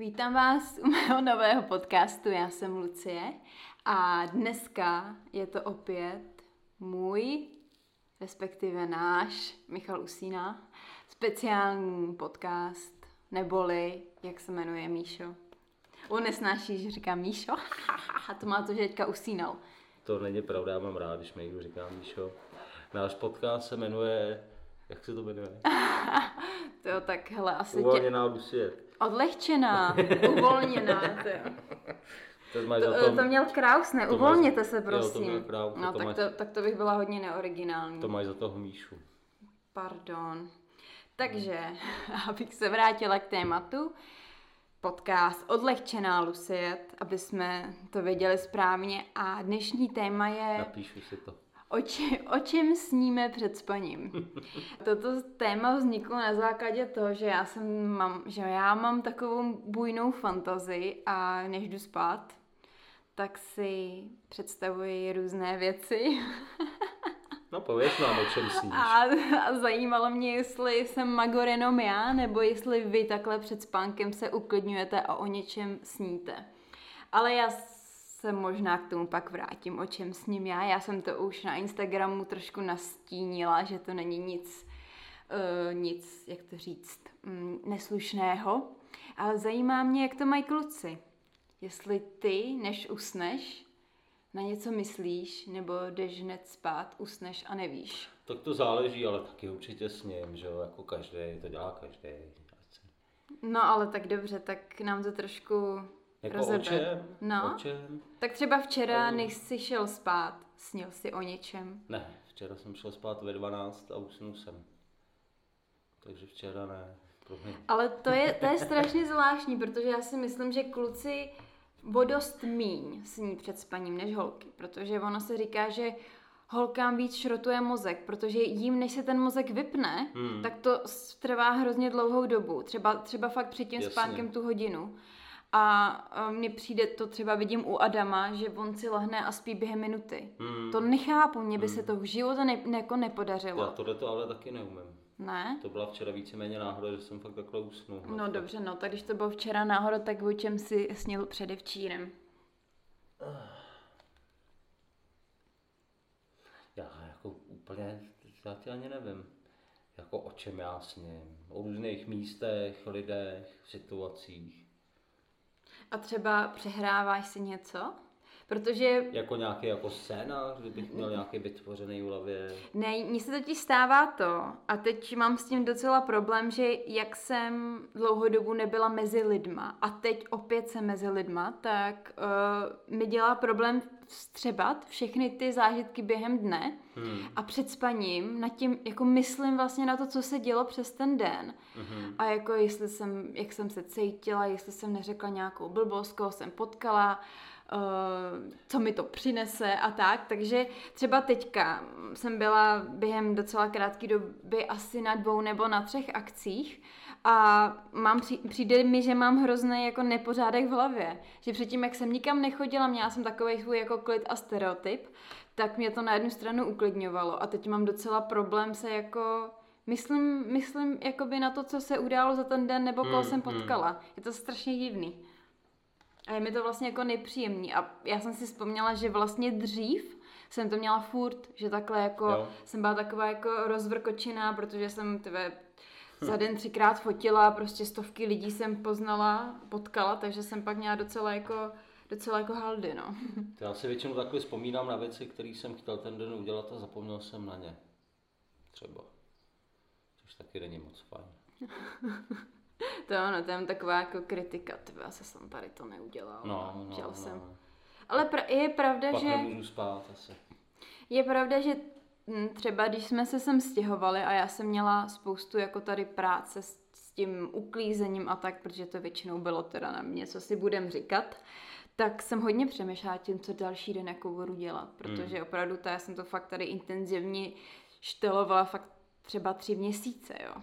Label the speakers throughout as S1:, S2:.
S1: Vítám vás u mého nového podcastu, já jsem Lucie a dneska je to opět můj, respektive náš, Michal Usína, speciální podcast, neboli, jak se jmenuje Míšo. On nesnáší, že říká Míšo, a to má to, že teďka usínal.
S2: To není pravda, já mám rád, když mi někdo říká Míšo. Náš podcast se jmenuje, jak se to jmenuje?
S1: to tak hele, asi
S2: Uvolněná tě... Lucie.
S1: Odlehčená, uvolněná, to jo.
S2: To, máš
S1: To,
S2: tom,
S1: to měl Kraus, ne?
S2: to
S1: Uvolněte se,
S2: jo, to
S1: prosím.
S2: měl Kraus,
S1: no,
S2: to
S1: tak,
S2: máš-
S1: to, tak to bych byla hodně neoriginální.
S2: to máš za toho Míšu.
S1: Pardon. Takže, abych se vrátila k tématu, podcast Odlehčená Lucie, aby jsme to věděli správně. A dnešní téma je,
S2: Napíšu si to.
S1: O, či, o čem sníme před spaním. Toto téma vzniklo na základě toho, že já, jsem, mám, že já mám takovou bujnou fantazii a než jdu spát, tak si představuji různé věci.
S2: No pověš nám, o čem sníš.
S1: A, a zajímalo mě, jestli jsem magor jenom já, nebo jestli vy takhle před spánkem se uklidňujete a o něčem sníte. Ale já se možná k tomu pak vrátím, o čem sním já. Já jsem to už na Instagramu trošku nastínila, že to není nic, uh, nic, jak to říct, um, neslušného. Ale zajímá mě, jak to mají kluci. Jestli ty, než usneš, na něco myslíš, nebo jdeš hned spát, usneš a nevíš.
S2: Tak to záleží, ale taky určitě sním, že jo, jako každý, to dělá každý.
S1: No ale tak dobře, tak nám to trošku
S2: Jako o čem?
S1: No,
S2: O čem?
S1: tak třeba včera, než jsi šel spát, snil si o něčem.
S2: Ne, včera jsem šel spát ve 12 a usnul jsem. Takže včera ne. Promiň.
S1: Ale to je, to je strašně zvláštní, protože já si myslím, že kluci o dost míň sní před spaním než holky, protože ono se říká, že holkám víc šrotuje mozek, protože jím, než se ten mozek vypne, hmm. tak to trvá hrozně dlouhou dobu, třeba, třeba fakt před tím
S2: Jasně.
S1: spánkem tu hodinu. A mně přijde to třeba vidím u Adama, že on si lehne a spí během minuty.
S2: Hmm.
S1: To nechápu, mně by se to v životě ne, ne, jako
S2: Já
S1: nepodařilo.
S2: tohle to ale taky neumím.
S1: Ne?
S2: To byla včera víceméně náhoda, že jsem fakt takhle usnul.
S1: No dobře, no, tak když to bylo včera náhoda, tak o čem si snil předevčírem?
S2: Já jako úplně, já ti ani nevím, jako o čem já sním. O různých místech, lidech, situacích.
S1: A třeba přehráváš si něco? Protože
S2: Jako nějaký jako scénář, kdybych měl nějaký vytvořený v hlavě.
S1: ne, mně se totiž stává to, a teď mám s tím docela problém, že jak jsem dlouhou dobu nebyla mezi lidma a teď opět jsem mezi lidma, tak uh, mi dělá problém vstřebat všechny ty zážitky během dne
S2: Hmm.
S1: a před spaním nad tím, jako myslím vlastně na to, co se dělo přes ten den.
S2: Mhm.
S1: A jako jestli jsem, jak jsem se cítila, jestli jsem neřekla nějakou blbost, koho jsem potkala, uh, co mi to přinese a tak. Takže třeba teďka jsem byla během docela krátké doby asi na dvou nebo na třech akcích a mám, při- přijde mi, že mám hrozný jako nepořádek v hlavě. Že předtím, jak jsem nikam nechodila, měla jsem takový svůj jako klid a stereotyp, tak mě to na jednu stranu uklidňovalo a teď mám docela problém se jako Myslím, myslím jakoby na to, co se událo za ten den, nebo koho
S2: Hmm,
S1: jsem
S2: hmm.
S1: potkala. Je to strašně divný. A je mi to vlastně jako nepříjemný. A já jsem si vzpomněla, že vlastně dřív jsem to měla furt, že takhle jako,
S2: Jo.
S1: jsem byla taková jako rozvrkočená, protože jsem tebe za den třikrát fotila, prostě stovky lidí jsem poznala, potkala, takže jsem pak měla docela jako, docela jako haldy, no.
S2: Já si většinou takhle vzpomínám na věci, které jsem chtěl ten den udělat a zapomněl jsem na ně. Třeba. Což taky není moc fajn.
S1: To ano, to je taková jako kritika, tebe, já se jsem tady to neudělal.
S2: No, no,
S1: Chtěl
S2: no.
S1: jsem. Ale pra- je pravda,
S2: Pak
S1: že...
S2: nemůžu spát asi.
S1: Je pravda, že třeba když jsme se sem stěhovali a já jsem měla spoustu jako tady práce s, s tím uklízením a tak, protože to většinou bylo teda na mě, co si budem říkat, tak jsem hodně přemýšlela tím, co další den jako budu dělat, protože opravdu to, já jsem to fakt tady intenzivně štelovala fakt třeba tři měsíce, jo.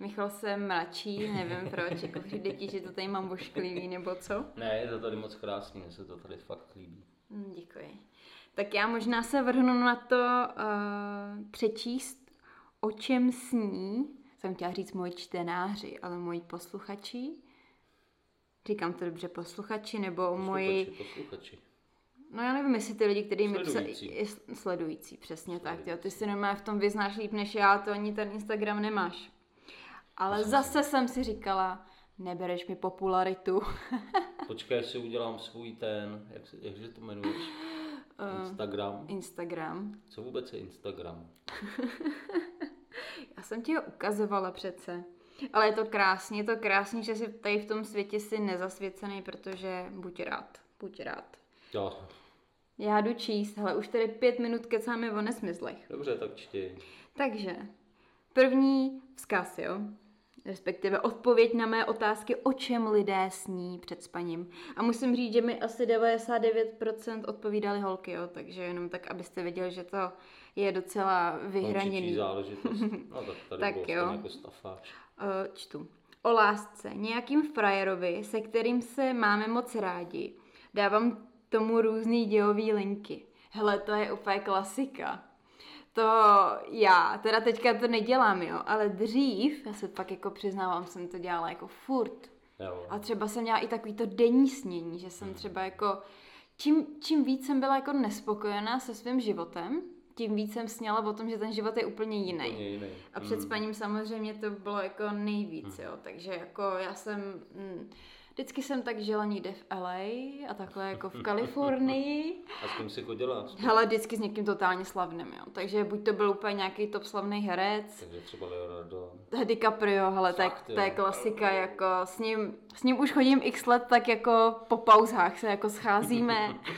S1: Michal se mračí, nevím proč, jako přijde ti, že to tady mám vošklivý nebo co?
S2: Ne, je to tady moc krásný, mně se to tady fakt líbí.
S1: Hm, Děkuji. Tak já možná se vrhnu na to uh, přečíst, o čem sní jsem chtěla říct moji čtenáři, ale moji posluchači. Říkám to dobře, posluchači nebo moji...
S2: Posluchači, posluchači.
S1: No já nevím, jestli ty lidi, kteří mi psali...
S2: Sledující.
S1: je- Sledující, přesně tak. Jo. Ty si normálně v tom vyznáš líp než já, to ani ten Instagram nemáš. Ale zase jsem si říkala, nebereš mi popularitu.
S2: Počkej, jestli udělám svůj ten, jak se, jakže to jmenuješ?
S1: Eh.
S2: Instagram.
S1: Instagram.
S2: Co vůbec je Instagram?
S1: Já jsem ti ho ukazovala přece. Ale je to krásný, je to krásný, že jsi tady v tom světě si nezasvěcený, protože buď rád, buď rád.
S2: Jo,
S1: Já jdu číst, ale už tady pět minut kecáme o nesmyslech.
S2: dobře, tak čti.
S1: Takže, první vzkaz, jo? Respektive odpověď na mé otázky, o čem lidé sní před spaním. A musím říct, že mi asi 99% odpovídali holky, jo? Takže jenom tak, abyste věděli, že to je docela vyhraněný.
S2: záležitost. No tak tady
S1: Tak jo.
S2: jako stafáč.
S1: Uh, čtu. O lásce. Nějakým frajerovi, se kterým se máme moc rádi, dávám tomu různý dějový linky. Hele, to je úplně klasika. To já, teda teďka to nedělám, jo, ale dřív, já se pak jako přiznávám, jsem to dělala jako furt.
S2: Jo.
S1: A třeba jsem měla i takový to denní snění, že jsem třeba jako, čím, čím víc jsem byla jako nespokojená se svým životem, tím víc jsem sněla o tom, že ten život je úplně jiný.
S2: Úplně jiný.
S1: A před
S2: Mm.
S1: spaním samozřejmě to bylo jako nejvíc, jo. Takže jako já jsem, mm, vždycky jsem tak žila někde v LA a takhle jako v Kalifornii.
S2: A s kým jsi chodila?
S1: Hele, vždycky s někým totálně slavným, jo. Takže buď to byl úplně nějaký top slavný herec,
S2: Takže třeba Leonardo.
S1: DiCaprio, hele, to je,
S2: Fakt,
S1: to je klasika, jako s ním, s ním už chodím x let, tak jako po pauzách se jako scházíme.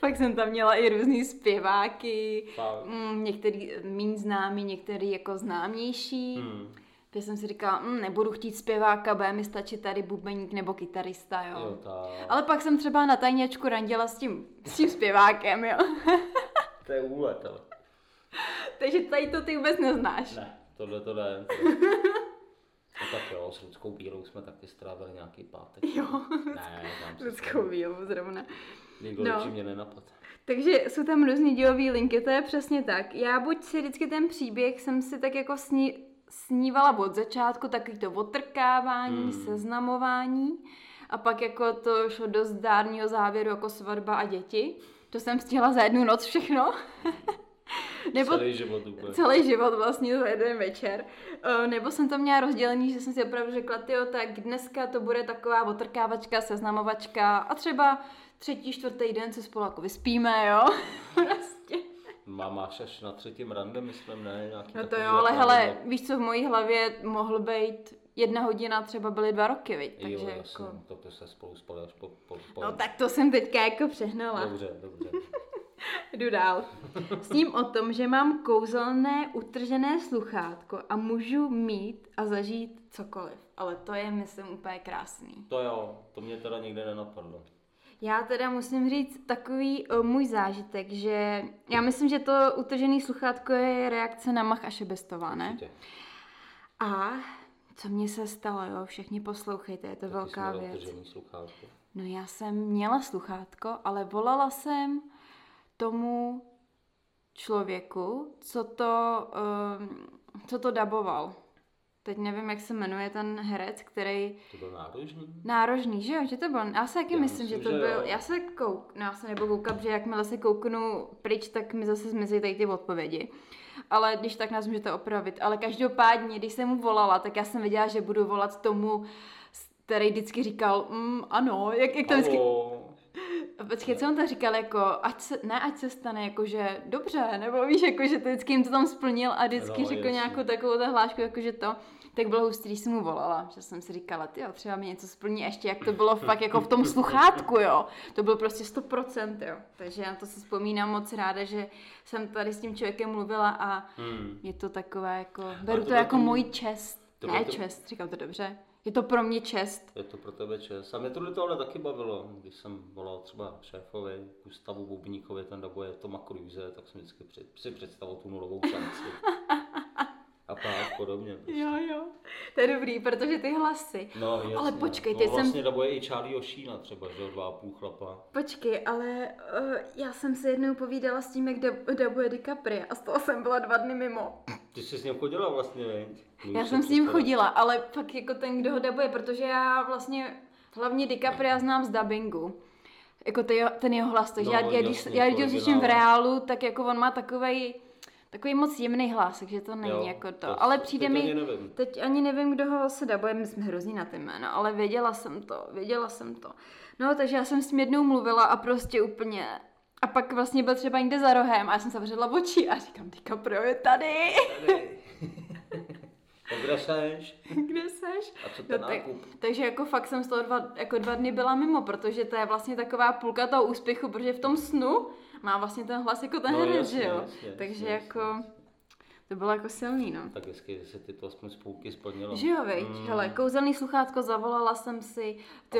S1: Pak jsem tam měla i různý zpěváky,
S2: Fakt.
S1: mm, některý méně známý, některý jako známější.
S2: Hmm.
S1: Protože jsem si říkala, mm, nebudu chtít zpěváka, bude mi stačit tady bubeník nebo kytarista, jo.
S2: Jo, ta...
S1: Ale pak jsem třeba na tajněčku randila s tím, s tím zpěvákem, jo.
S2: To je úlet, ale.
S1: Takže tady to ty vůbec neznáš.
S2: Ne, tohle to ne. No tak jo, s Ludskou Bílou jsme taky strávili nějaký pátek.
S1: Jo,
S2: Ne, tam se
S1: lidskou bílou zrovna.
S2: Nikdo
S1: No.
S2: mě nenapad.
S1: Takže jsou tam různý dějový linky, to je přesně tak. Já buď si vždycky ten příběh jsem si tak jako sní, snívala od začátku, takový to otrkávání,
S2: Hmm.
S1: seznamování a pak jako to šlo do zdárního závěru jako svatba a děti. To jsem stihla za jednu noc všechno. Nebo
S2: Celý život úplně.
S1: celý život vlastně za jeden večer. Eh, Nebo jsem to měla rozdělený, že jsem si opravdu řekla, tyjo, tak dneska to bude taková otrkávačka, seznamovačka a třeba třetí, čtvrtý den se spolu jako vyspíme, jo.
S2: Má, máš až na třetím rande, myslím, ne? Nějaký
S1: No to jo, ale hele,
S2: no.
S1: víš co, v mojí hlavě mohl být jedna hodina, třeba byly dva roky, viď? takže
S2: jo, jasně,
S1: jako...
S2: to, to se spolu spali až po, po, po...
S1: No tak to jsem teďka jako přehnala.
S2: Dobře, dobře.
S1: Jdu dál. S ním o tom, že mám kouzelné utržené sluchátko a můžu mít a zažít cokoliv. Ale to je, myslím, úplně krásný.
S2: To jo, to mě teda nikdy nenapadlo.
S1: Já teda musím říct takový o, můj zážitek, že já myslím, že to utržený sluchátko je reakce na Mach a Šebestová, ne?
S2: Určitě.
S1: A co mně se stalo, jo, všichni poslouchejte, je to
S2: Taky
S1: velká věc.
S2: sluchátko.
S1: No já jsem měla sluchátko, ale volala jsem tomu člověku, co to, um, co to daboval. Teď nevím, jak se jmenuje ten herec, který
S2: To byl nárožný?
S1: nárožný, že jo, že to byl, já si taky
S2: Já
S1: myslím, že
S2: myslím,
S1: to
S2: že
S1: byl,
S2: jo.
S1: já se kouk, no já se nebudu koukat, že jakmile se kouknu pryč, tak mi zase zmizí tady ty odpovědi. Ale když tak nás můžete opravit. Ale každopádně, když jsem mu volala, tak já jsem věděla, že budu volat tomu, který vždycky říkal, mm, ano, jak, jak to vždycky,
S2: Halo.
S1: Počkej, co on to říkal, jako, ať se, ne, ať se stane, jakože dobře, nebo víš, jako, že to vždycky jim to tam splnil a vždycky
S2: No,
S1: řekl
S2: jasně.
S1: nějakou takovou ta hlášku, jakože to, tak bylo hustý, když jsem mu volala, že jsem si říkala, ty třeba mi něco splní, ještě jak to bylo fakt jako v tom sluchátku, jo, to bylo prostě 100%, jo, takže já to si vzpomínám moc ráda, že jsem tady s tím člověkem mluvila a
S2: Hmm.
S1: je to takové jako, beru
S2: to
S1: to, jako můj čest,
S2: to
S1: ne
S2: to-
S1: čest, říkám to dobře, je to pro mě čest,
S2: Je to pro tebe čas. A mě tohle to ale taky bavilo, když jsem volal třeba šéfovi, Gustavu Bubníkovi, ten dabuje Toma Cruise, tak jsem vždycky před, si představil tu nulovou šanci. A podobně. Prostě.
S1: Jo, jo. To je dobrý, protože ty hlasy.
S2: No, jasně.
S1: Ale počkej,
S2: no,
S1: teď
S2: vlastně
S1: jsem...
S2: dabuje i Charlie Ošína třeba, že dva a půl chlapa.
S1: Počkej, ale uh, já jsem se jednou povídala s tím, jak dab- dabuje DiCaprio a z toho jsem byla dva dny mimo.
S2: Ty jsi s ním chodila vlastně, veď?
S1: Já jsem s ním chodila, ale fakt jako ten, kdo ho dabuje, protože já vlastně hlavně DiCaprio znám z dubbingu. Jako ty, ten jeho hlas, takže
S2: No,
S1: já, já, když, já když ho slyším v reálu, tak jako on má takovej, takový moc jemný hlas, takže to není
S2: Jo,
S1: jako to.
S2: to-
S1: ale
S2: teď
S1: přijde
S2: ani
S1: mi,
S2: nevím.
S1: teď ani nevím, kdo ho se dabuje, my jsme hrozný na ty jména, ale věděla jsem to, věděla jsem to. No, takže já jsem s tím jednou mluvila a prostě úplně, a pak vlastně byl třeba někde za rohem a já jsem zavřela oči a říkám, DiCaprio je tady.
S2: A kde seš?
S1: Kde seš?
S2: A co ten
S1: No, tak,
S2: nákup?
S1: takže jako fakt jsem z toho dva, jako dva dny byla mimo, protože to je vlastně taková půlka toho úspěchu, protože v tom snu má vlastně ten hlas jako ten
S2: No,
S1: herec, že jo?
S2: jasně,
S1: takže
S2: jasně,
S1: jako,
S2: jasně.
S1: to bylo jako silný, no.
S2: Tak hezky, že se ty to aspoň z půlky splnilo.
S1: Že jo, veď?
S2: Mm.
S1: Hele, kouzelný sluchátko, zavolala jsem si, ty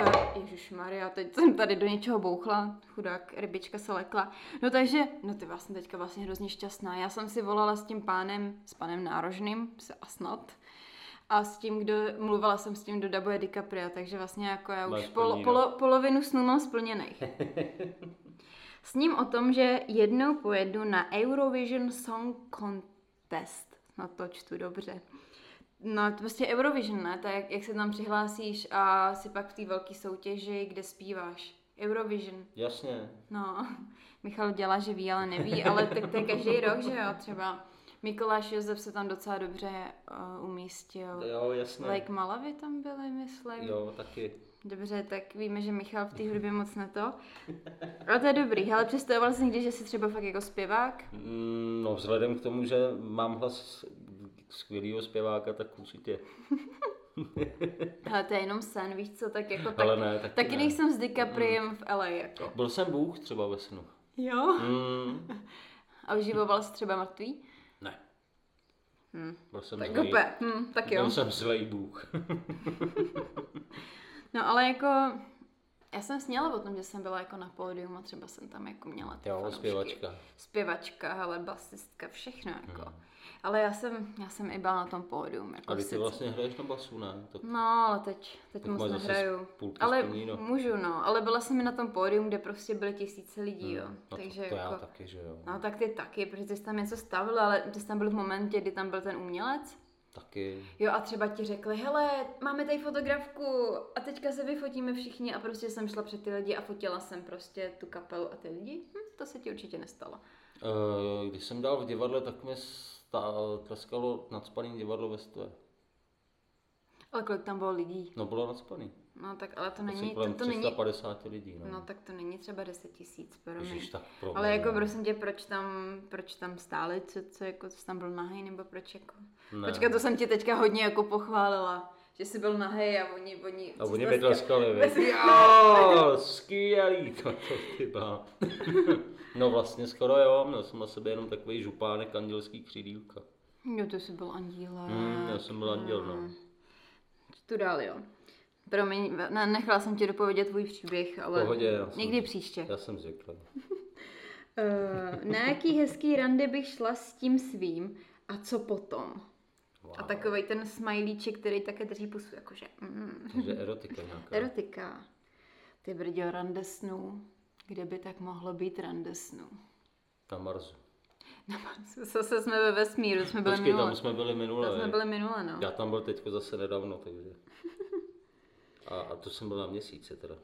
S1: Maria, teď jsem tady do něčeho bouchla, chudák, rybička se lekla. No takže, no ty vlastně teďka vlastně hrozně šťastná. Já jsem si volala s tím pánem, s panem Nárožným, se a snad. A s tím, kdo, mluvila jsem s tím, kdo dabuje DiCaprio, takže vlastně jako já
S2: Máš
S1: už polo,
S2: splněno.
S1: polo, polovinu snů mám splněných. S ním o tom, že jednou pojedu na Eurovision Song Contest. No to čtu dobře. No, to prostě Eurovision, ne? Jak, jak se tam přihlásíš a si pak v té velké soutěži, kde zpíváš. Eurovision.
S2: Jasně.
S1: No, Michal dělá, že ví, ale neví, ale tak to je každý rok, že jo? Třeba Mikuláš Josef se tam docela dobře uh, umístil.
S2: Jo, jasně.
S1: Lake Malavy tam byly, myslím.
S2: Jo, taky.
S1: Dobře, tak víme, že Michal v té hudbě moc ne to. Ale to je dobrý, ale představoval jsi někdy, že jsi třeba fakt jako zpěvák?
S2: Mm, No, vzhledem k tomu, že mám hlas skvělého zpěváka, tak určitě.
S1: Ale to je jenom sen, víš co, tak jako tak,
S2: Ale ne, taky
S1: taky
S2: ne.
S1: nejsem s DiCapriem v LA jako.
S2: Byl jsem Bůh třeba ve snu.
S1: Jo?
S2: Mm,
S1: A oživoval jsi třeba mrtvý?
S2: ne.
S1: Hm.
S2: Byl jsem
S1: Tak
S2: zlej.
S1: úplně, hm, tak jo.
S2: Byl jsem zlej Bůh.
S1: No ale jako, já jsem sněla o tom, že jsem byla jako na pódium a třeba jsem tam jako měla ty
S2: Jo,
S1: fanoušky.
S2: zpěvačka.
S1: Zpěvačka, ale basistka, všechno jako.
S2: Hmm.
S1: Ale já jsem, já jsem i byla na tom pódium. Jako
S2: A ty
S1: sice.
S2: vlastně hraješ na basu, ne? Tak
S1: No, ale teď, teď
S2: Tak
S1: moc nehraju. Ale
S2: splněno.
S1: můžu, no. Ale byla jsem i na tom pódium, kde prostě byly tisíce lidí, jo.
S2: no
S1: Takže
S2: to, to
S1: jako...
S2: já taky, že jo.
S1: No tak ty taky, protože ty jsi tam něco stavil, ale ty jsi tam byl v momentě, kdy tam byl ten umělec.
S2: Taky.
S1: Jo a třeba ti řekli, hele, máme tady fotografku a teďka se vyfotíme všichni a prostě jsem šla před ty lidi a fotila jsem prostě tu kapelu a ty lidi. Hm, to se ti určitě nestalo.
S2: Eh, Když jsem dal v divadle, tak mi tleskalo nadspaný divadlo ve stve.
S1: Ale kolik tam bylo lidí?
S2: No bylo nadspaný.
S1: No tak ale to není, to,
S2: kolem
S1: to není,
S2: 350 lidí, no.
S1: no tak to není třeba 10 tisíc, promiň.
S2: Ježiš, tak
S1: Ale jako prosím tě, proč tam, proč tam stáli, co, co jako, jsi tam byl nahej, nebo proč jako?
S2: Ne.
S1: Počkat, to jsem ti teďka hodně jako pochválila, že jsi byl nahej a oni, oni...
S2: A oni
S1: to
S2: mi tleskali? Jo, skvělý, to, to byla. No vlastně skoro jo, měl jsem na sebe jenom takový župánek andělský křídílka.
S1: Jo, to jsi byl andílek.
S2: Hmm, já jsem byl anděl, no.
S1: Tu dál, jo. Promiň, ne, nechala jsem ti dopovědět tvůj příběh, ale
S2: pohodě, já jsem-
S1: někdy příště.
S2: Já jsem zvyklý.
S1: Uh, na jaký hezký randy bych šla s tím svým a co potom?
S2: Wow.
S1: A takový ten smajlíček, který také drží pusu, jakože mm,
S2: Takže erotika nějaká.
S1: erotika. Ty brďo, rande snů. Kde by tak mohlo být rande snů?
S2: Na Marsu.
S1: Zase jsme ve vesmíru, jsme byli
S2: Počkej,
S1: minule.
S2: tam jsme byli minule.
S1: Tam jsme byli minule, no.
S2: Já tam byl teďko zase nedávno, takže. A, a to jsem byl na měsíce teda.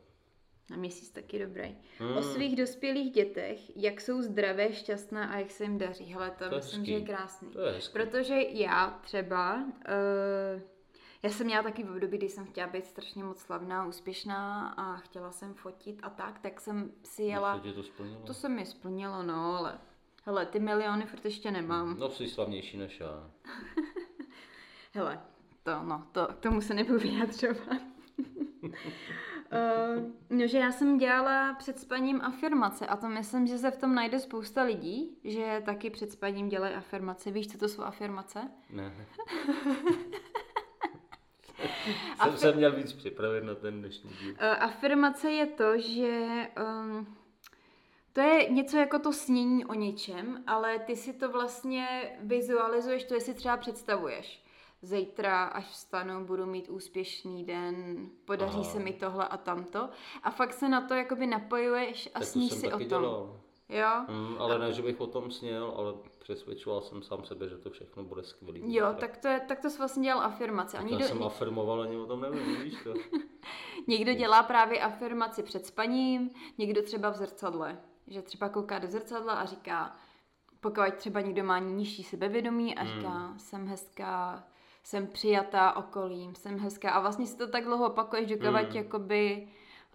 S1: Na měsíc taky dobrý.
S2: Hmm.
S1: O svých dospělých dětech, jak jsou zdravé, šťastné a jak se jim daří. Hele, to,
S2: To
S1: myslím,
S2: hezký.
S1: že je krásný.
S2: To je hezký.
S1: Protože já třeba, uh, já jsem měla taky v období, kdy jsem chtěla být strašně moc slavná, úspěšná a chtěla jsem fotit a tak, tak jsem si jela,
S2: tě to splnilo?
S1: to se mi splnilo, no, ale hele, ty miliony furt ještě nemám.
S2: No, jsi slavnější než já.
S1: Hele, to, no, to, k tomu se nebudu vyjadřovat. Uh, no, že já jsem dělala před spaním afirmace a to myslím, že se v tom najde spousta lidí, že taky před spaním dělají afirmace. Víš, co to jsou afirmace?
S2: Ne. jsem se měl víc připravit na ten dnešní díl.
S1: Uh, afirmace je to, že um, to je něco jako to snění o něčem, ale ty si to vlastně vizualizuješ, to jestli třeba představuješ. Zítra, až vstanu, budu mít úspěšný den, podaří Aha. se mi tohle a tamto. A fakt se na to jakoby napojuješ a tak sníš si o tom. Dělal. Jo?
S2: Mm, ale ne, že bych o tom sněl, ale přesvědčoval jsem sám sebe, že to všechno bude skvělý.
S1: Jo, tak to, je, tak to jsi vlastně dělal afirmace.
S2: A nikdo... Já jsem afirmoval, ani o tom nevím, víš to.
S1: někdo dělá právě afirmaci před spaním, někdo třeba v zrcadle. Že třeba kouká do zrcadla a říká, pokud třeba někdo má nižší sebevědomí a říká, hmm. jsem hezká, jsem přijatá okolím, jsem hezká a vlastně si to tak dlouho opakuješ, dokud hmm. jakoby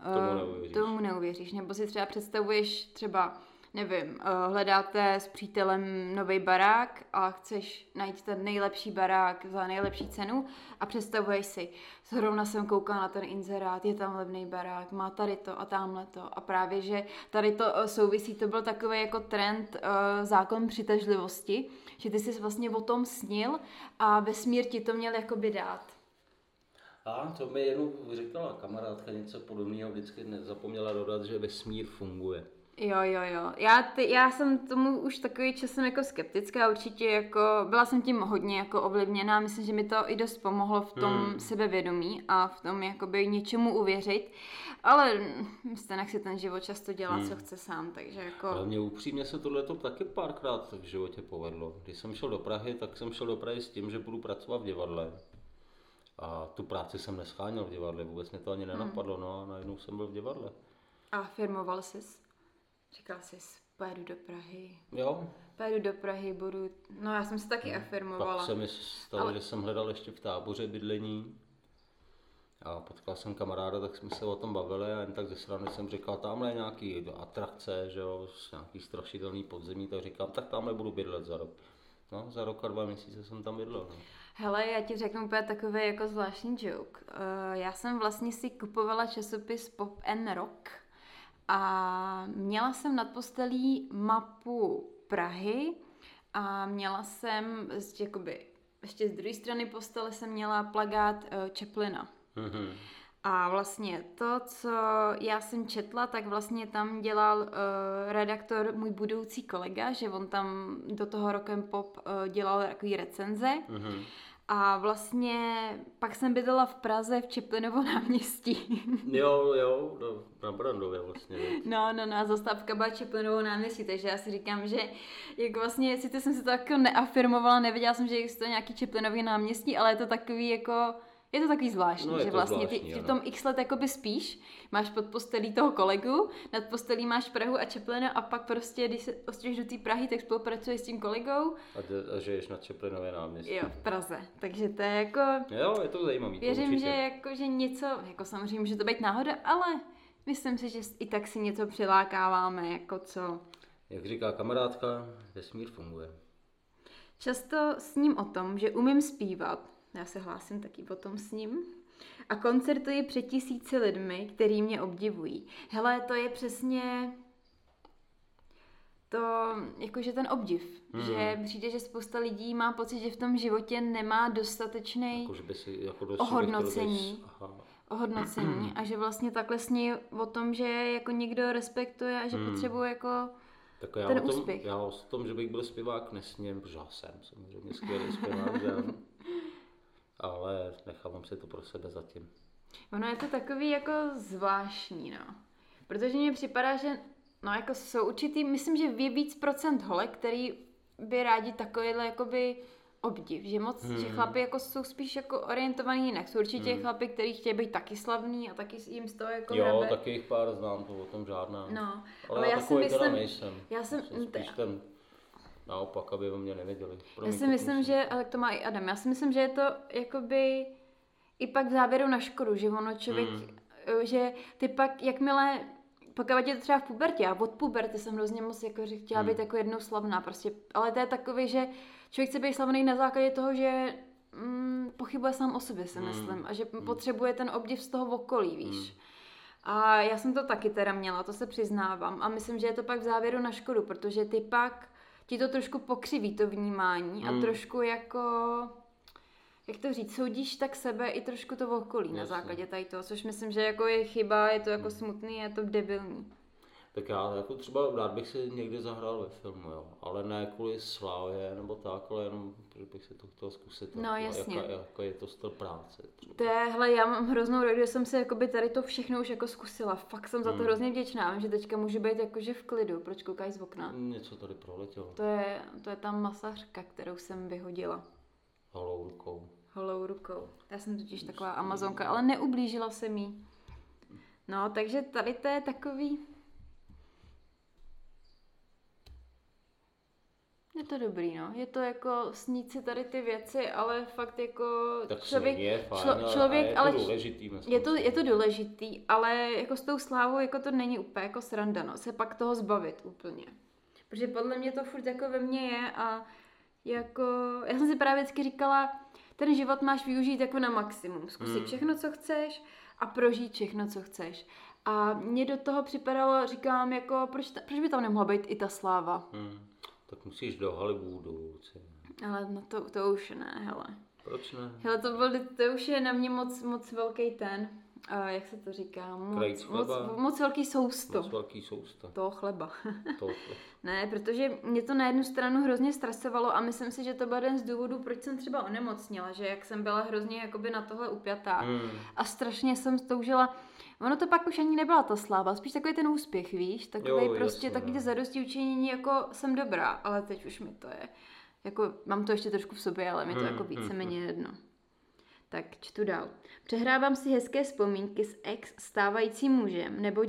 S2: tomu eh, neuvěříš.
S1: tomu neuvěříš. Nebo si třeba představuješ třeba nevím, eh, hledáte s přítelem nový barák a chceš najít ten nejlepší barák za nejlepší cenu a představuješ si, zrovna jsem koukala na ten inzerát, je tam levný barák, má tady to a tamhle to a právě, že tady to eh, souvisí, to byl takový jako trend, uh, zákon přitažlivosti, že ty jsi vlastně o tom snil a vesmír ti to měl jakoby dát.
S2: A to mi jenom říkala kamarádka něco podobného, vždycky nezapomněla dodat, že vesmír funguje.
S1: Jo, jo, jo. Já, ty, já jsem tomu už takový časem jako skeptická, určitě jako, byla jsem tím hodně jako ovlivněná, myslím, že mi to i dost pomohlo v tom hmm. sebevědomí a v tom jakoby něčemu uvěřit, ale stejně si ten život často dělá, hmm. co chce sám, takže jako...
S2: Ale mě upřímně se tohle to taky párkrát v životě povedlo. Když jsem šel do Prahy, tak jsem šel do Prahy s tím, že budu pracovat v divadle. A tu práci jsem nescháněl v divadle, vůbec mě to ani hmm. nenapadlo, no a najednou jsem byl v divadle.
S1: A firmoval jsi? Říkal jsi, pojedu do Prahy.
S2: Jo.
S1: Pojedu do Prahy, budu... No já jsem se taky hmm. afirmovala.
S2: Pak se mi stalo, Ale... že jsem hledal ještě v táboře bydlení. A potkal jsem kamaráda, tak jsme se o tom bavili a jen tak ze strany jsem říkal, tamhle je nějaký atrakce, že jo, nějaký strašidelný podzemí, tak říkám, tak tamhle budu bydlet za rok. No, za rok a dva měsíce jsem tam bydlel. No.
S1: Hele, já ti řeknu úplně takový jako zvláštní joke. Uh, já jsem vlastně si kupovala časopis Pop and Rock a měla jsem nad postelí mapu Prahy a měla jsem, jakoby, ještě z druhé strany postele jsem měla plagát uh, Chaplina. Mm-hmm. A vlastně to, co já jsem četla, tak vlastně tam dělal uh, redaktor můj budoucí kolega, že on tam do toho rokem pop uh, dělal takový recenze. Mm-hmm. A vlastně pak jsem bydlela v Praze v Čeplinovo náměstí.
S2: jo, jo, no, na Brandově vlastně.
S1: No, no, no, zastávka byla Čeplinovo náměstí, takže já si říkám, že jak vlastně, sice jsem se to jako neafirmovala, nevěděla jsem, že je to nějaký Čeplinový náměstí, ale je to takový jako je to takový zvláštní, no, že vlastně zvláštní, ty, v tom x let jakoby spíš, máš pod postelí toho kolegu, nad postelí máš Prahu a Čeplina a pak prostě, když se ostříš do té Prahy, tak spolupracuješ s tím kolegou.
S2: A, de, a žiješ na Čeplinově náměstí.
S1: Jo, v Praze. Takže to je jako...
S2: Jo, je to zajímavý.
S1: Věřím, to že, jako, že něco, jako samozřejmě může to být náhoda, ale myslím si, že i tak si něco přilákáváme, jako co.
S2: Jak říká kamarádka, vesmír funguje.
S1: Často s ním o tom, že umím zpívat, já se hlásím taky potom s ním. A koncertuji před tisíci lidmi, který mě obdivují. Hele, to je přesně to, jakože ten obdiv. Hmm. Že přijde, že spousta lidí má pocit, že v tom životě nemá dostatečný
S2: jako, by si, jako
S1: ohodnocení. Ohodnocení. A že vlastně takhle sní o tom, že jako někdo respektuje a že hmm. potřebuje jako tak já ten o
S2: tom,
S1: úspěch.
S2: Já o tom, že bych byl zpěvák, nesním, protože já jsem samozřejmě skvělý zpěvák, že ale nechávám si to pro sebe zatím.
S1: Ono je to takový jako zvláštní, no. Protože mně připadá, že no jako jsou určitý, myslím, že je víc procent holek, který by rádi takovýhle jakoby obdiv, že moc, hmm. že chlapi jako jsou spíš jako orientovaný jinak. Jsou určitě hmm. chlapi, kteří chtějí být taky slavný a taky jim z toho jako
S2: Jo, hrabe. taky jich pár znám, to o tom žádná.
S1: No,
S2: ale, ale já, já si myslím, nejsem.
S1: Já jsem,
S2: jsem spíš ten naopak, aby o mě nevěděli.
S1: Pro já si myslím, že, ale to má i Adam, já si myslím, že je to jakoby i pak v závěru na škodu, že ono člověk, hmm. že ty pak, jakmile pokud je to třeba v pubertě, a od puberty jsem hrozně moc jako, že chtěla hmm. být jako jednou slavná, prostě, ale to je takový, že člověk chce být slavný na základě toho, že mm, pochybuje sám o sobě, si hmm. myslím, a že hmm. potřebuje ten obdiv z toho okolí, víš. Hmm. A já jsem to taky teda měla, to se přiznávám. A myslím, že je to pak v závěru na škodu, protože ty pak ti to trošku pokřiví, to vnímání hmm. a trošku jako, jak to říct, soudíš tak sebe i trošku to okolí Jasně. na základě tady toho, což myslím, že jako je chyba, je to jako hmm. smutný, je to debilní.
S2: Tak já jako třeba rád bych si někdy zahrál ve filmu, jo. Ale ne kvůli slávě nebo tak, ale jenom, že bych si to chtěl zkusit.
S1: No, jasně.
S2: Jako, jako je to styl práce. Třeba.
S1: To je, hele, já mám hroznou radost, že jsem si jakoby tady to všechno už jako zkusila. Fakt jsem za to
S2: Hmm.
S1: hrozně vděčná, Vím, že teďka můžu být jakože v klidu. Proč koukáš z okna?
S2: Něco tady proletělo.
S1: To je, to je ta masařka, kterou jsem vyhodila.
S2: Holou rukou.
S1: holou rukou. Já jsem totiž taková amazonka, ale neublížila se mi. No, takže tady to je takový... Je to dobrý, no. Je to jako snít si tady ty věci, ale fakt jako
S2: Tak
S1: člověk,
S2: je fajn,
S1: člo- člověk,
S2: je
S1: ale
S2: to důležitý.
S1: je to, je to důležitý, ale jako s tou slávou jako to není úplně jako sranda, no, se pak toho zbavit úplně. Protože podle mě to furt jako ve mně je a jako, já jsem si právě vždycky říkala, ten život máš využít jako na maximum, zkusit
S2: Hmm.
S1: všechno, co chceš a prožít všechno, co chceš. A mně do toho připadalo, říkám, jako, proč, ta, proč by tam nemohla být i ta sláva?
S2: Hmm. Tak musíš do Hollywoodu. Luci.
S1: Ale no to, to už ne, hele.
S2: Proč ne?
S1: Hele, to, byl, to už je na mě moc, moc velký ten, uh, jak se to říká, moc, moc,
S2: chleba.
S1: moc velký sousto
S2: Moc velký sousta.
S1: toho chleba.
S2: To,
S1: ne, protože mě to na jednu stranu hrozně stresovalo a myslím si, že to byl jeden z důvodů, proč jsem třeba onemocnila, že jak jsem byla hrozně jakoby na tohle upjatá
S2: hmm.
S1: a strašně jsem toužila, ono to pak už ani nebyla ta sláva, spíš takový ten úspěch, víš, takový
S2: Jo,
S1: prostě
S2: jasně,
S1: takový
S2: no.
S1: zadosti učinění, jako jsem dobrá, ale teď už mi to je, jako mám to ještě trošku v sobě, ale mi to
S2: Hmm,
S1: jako
S2: hmm,
S1: víceméně jedno. Tak čtu dál. Přehrávám si hezké vzpomínky s ex stávajícím mužem, nebo